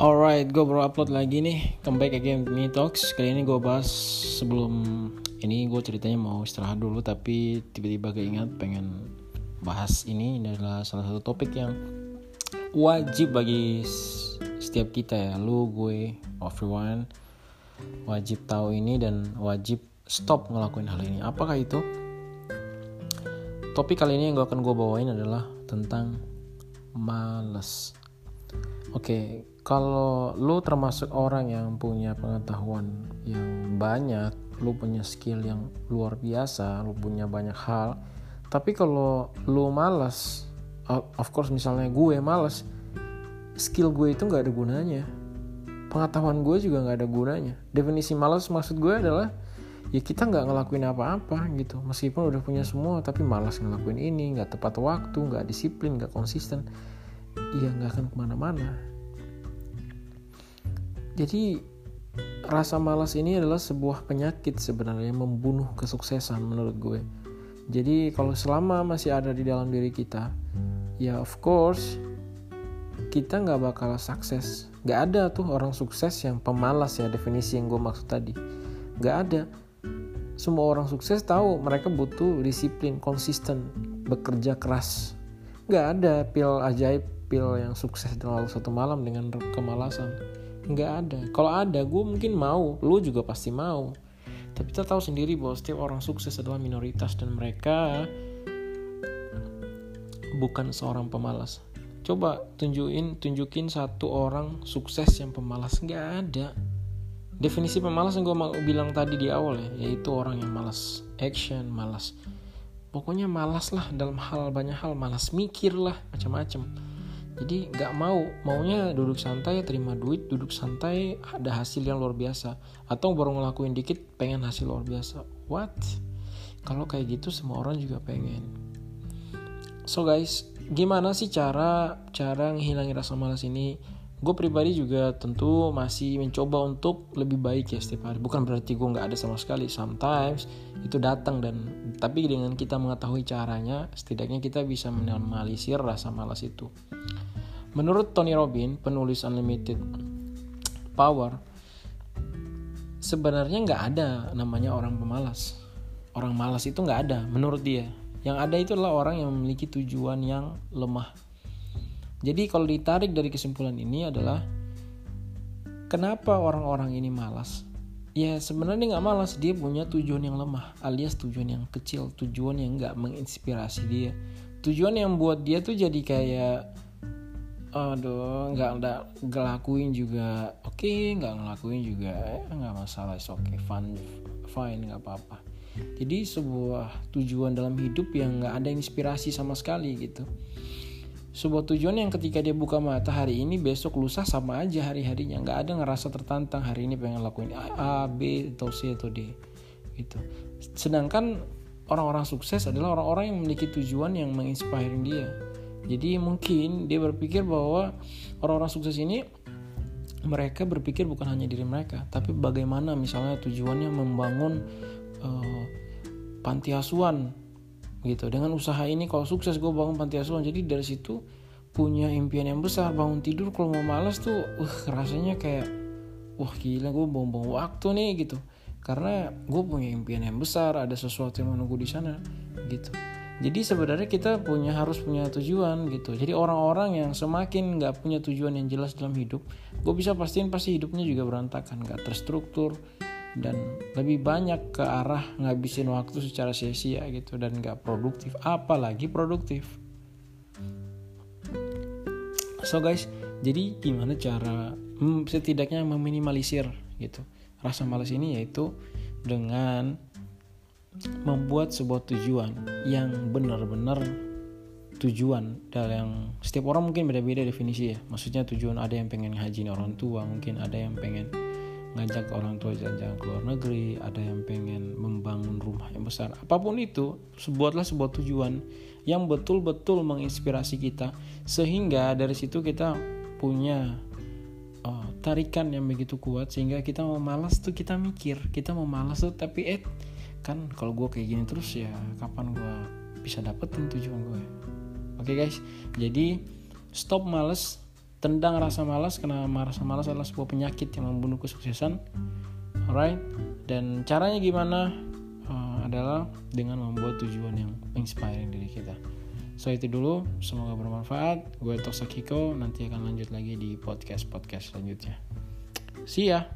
Alright, gue baru upload lagi nih. Comeback again with me talks Kali ini gue bahas sebelum Ini gue ceritanya mau istirahat dulu Tapi tiba-tiba keingat pengen bahas ini. Ini adalah salah satu topik yang Wajib bagi setiap kita ya. Lu, gue, everyone Wajib tahu ini dan wajib stop ngelakuin hal ini. Apakah itu? Topik kali ini yang gue akan gue bawain adalah tentang males Oke, okay, kalau lu termasuk orang yang punya pengetahuan yang banyak, lu punya skill yang luar biasa, lu punya banyak hal, tapi kalau lu malas, of course misalnya gue malas, skill gue itu nggak ada gunanya, pengetahuan gue juga nggak ada gunanya. Definisi malas maksud gue adalah ya kita nggak ngelakuin apa-apa gitu, meskipun udah punya semua, tapi malas ngelakuin ini, nggak tepat waktu, nggak disiplin, nggak konsisten ya nggak akan ke mana-mana. Jadi rasa malas ini adalah sebuah penyakit sebenarnya membunuh kesuksesan menurut gue. Jadi kalau selama masih ada di dalam diri kita ya of course kita nggak bakal sukses. Nggak ada tuh orang sukses yang pemalas ya definisi yang gue maksud tadi. Nggak ada. Semua orang sukses tahu mereka butuh disiplin konsisten bekerja keras. Nggak ada pil ajaib pil yang sukses dalam satu malam dengan kemalasan. Nggak ada. Kalau ada gue mungkin mau. Lu juga pasti mau. Tapi kita tahu sendiri bahwa setiap orang sukses adalah minoritas dan mereka bukan seorang pemalas. Coba tunjukin tunjukin satu orang sukses yang pemalas. Nggak ada. Definisi pemalas yang gue bilang tadi di awal ya yaitu orang yang malas action malas. Pokoknya malas lah dalam hal banyak hal. Malas mikir lah macam-macam jadi nggak mau maunya duduk santai terima duit duduk santai ada hasil yang luar biasa. Atau baru ngelakuin dikit pengen hasil luar biasa. What? Kalau kayak gitu semua orang juga pengen. So guys gimana sih cara cara ngilangin rasa malas ini gue pribadi juga tentu masih mencoba untuk lebih baik ya setiap hari bukan berarti gue nggak ada sama sekali sometimes itu datang dan tapi dengan kita mengetahui caranya setidaknya kita bisa meminimalisir rasa malas itu Menurut Tony Robbins, penulis Unlimited Power, sebenarnya nggak ada namanya orang pemalas. Orang malas itu nggak ada, menurut dia. Yang ada itu adalah orang yang memiliki tujuan yang lemah. Jadi kalau ditarik dari kesimpulan ini adalah kenapa orang-orang ini malas? Ya sebenarnya nggak malas, dia punya tujuan yang lemah, alias tujuan yang kecil, tujuan yang nggak menginspirasi dia, tujuan yang buat dia tuh jadi kayak aduh nggak nggak ngelakuin juga oke okay, nggak ngelakuin juga eh, nggak masalah oke okay fun fine nggak apa-apa. Jadi sebuah tujuan dalam hidup yang nggak ada inspirasi sama sekali gitu sebuah tujuan yang ketika dia buka mata hari ini besok lusa sama aja hari harinya nggak ada ngerasa tertantang hari ini pengen lakuin A, B atau C atau D gitu. Sedangkan orang-orang sukses adalah orang-orang yang memiliki tujuan yang menginspiring dia. Jadi mungkin dia berpikir bahwa orang-orang sukses ini mereka berpikir bukan hanya diri mereka, tapi bagaimana misalnya tujuannya membangun uh, panti asuhan gitu. Dengan usaha ini kalau sukses gue bangun panti asuhan, jadi dari situ punya impian yang besar bangun tidur kalau mau malas tuh, uh rasanya kayak wah gila gue buang-buang waktu nih gitu. Karena gue punya impian yang besar, ada sesuatu yang menunggu di sana gitu jadi sebenarnya kita punya harus punya tujuan gitu jadi orang-orang yang semakin nggak punya tujuan yang jelas dalam hidup gue bisa pastiin pasti hidupnya juga berantakan nggak terstruktur dan lebih banyak ke arah ngabisin waktu secara sia-sia gitu dan nggak produktif apalagi produktif. So guys jadi gimana cara hmm, setidaknya meminimalisir gitu rasa malas ini yaitu dengan membuat sebuah tujuan yang benar-benar tujuan. Dalam yang setiap orang mungkin beda-beda definisi ya. Maksudnya tujuan ada yang pengen ngajiin orang tua mungkin ada yang pengen ngajak orang tua jalan-jalan ke luar negeri ada yang pengen membangun rumah yang besar. Apa pun itu sebuatlah sebuah tujuan yang betul-betul menginspirasi kita. Sehingga dari situ kita punya uh, tarikan yang begitu kuat sehingga kita mau malas tuh kita mikir kita mau malas tuh tapi eh kan kalau gue kayak gini terus ya kapan gue bisa dapetin tujuan gue oke okay guys. Jadi stop males tendang rasa malas karena rasa malas adalah sebuah penyakit yang membunuh kesuksesan. Alright? Dan caranya gimana? Uh, adalah dengan membuat tujuan yang inspiring diri kita. So itu dulu. Semoga bermanfaat. Gue Toksakiko. Nanti akan lanjut lagi di podcast podcast selanjutnya. See ya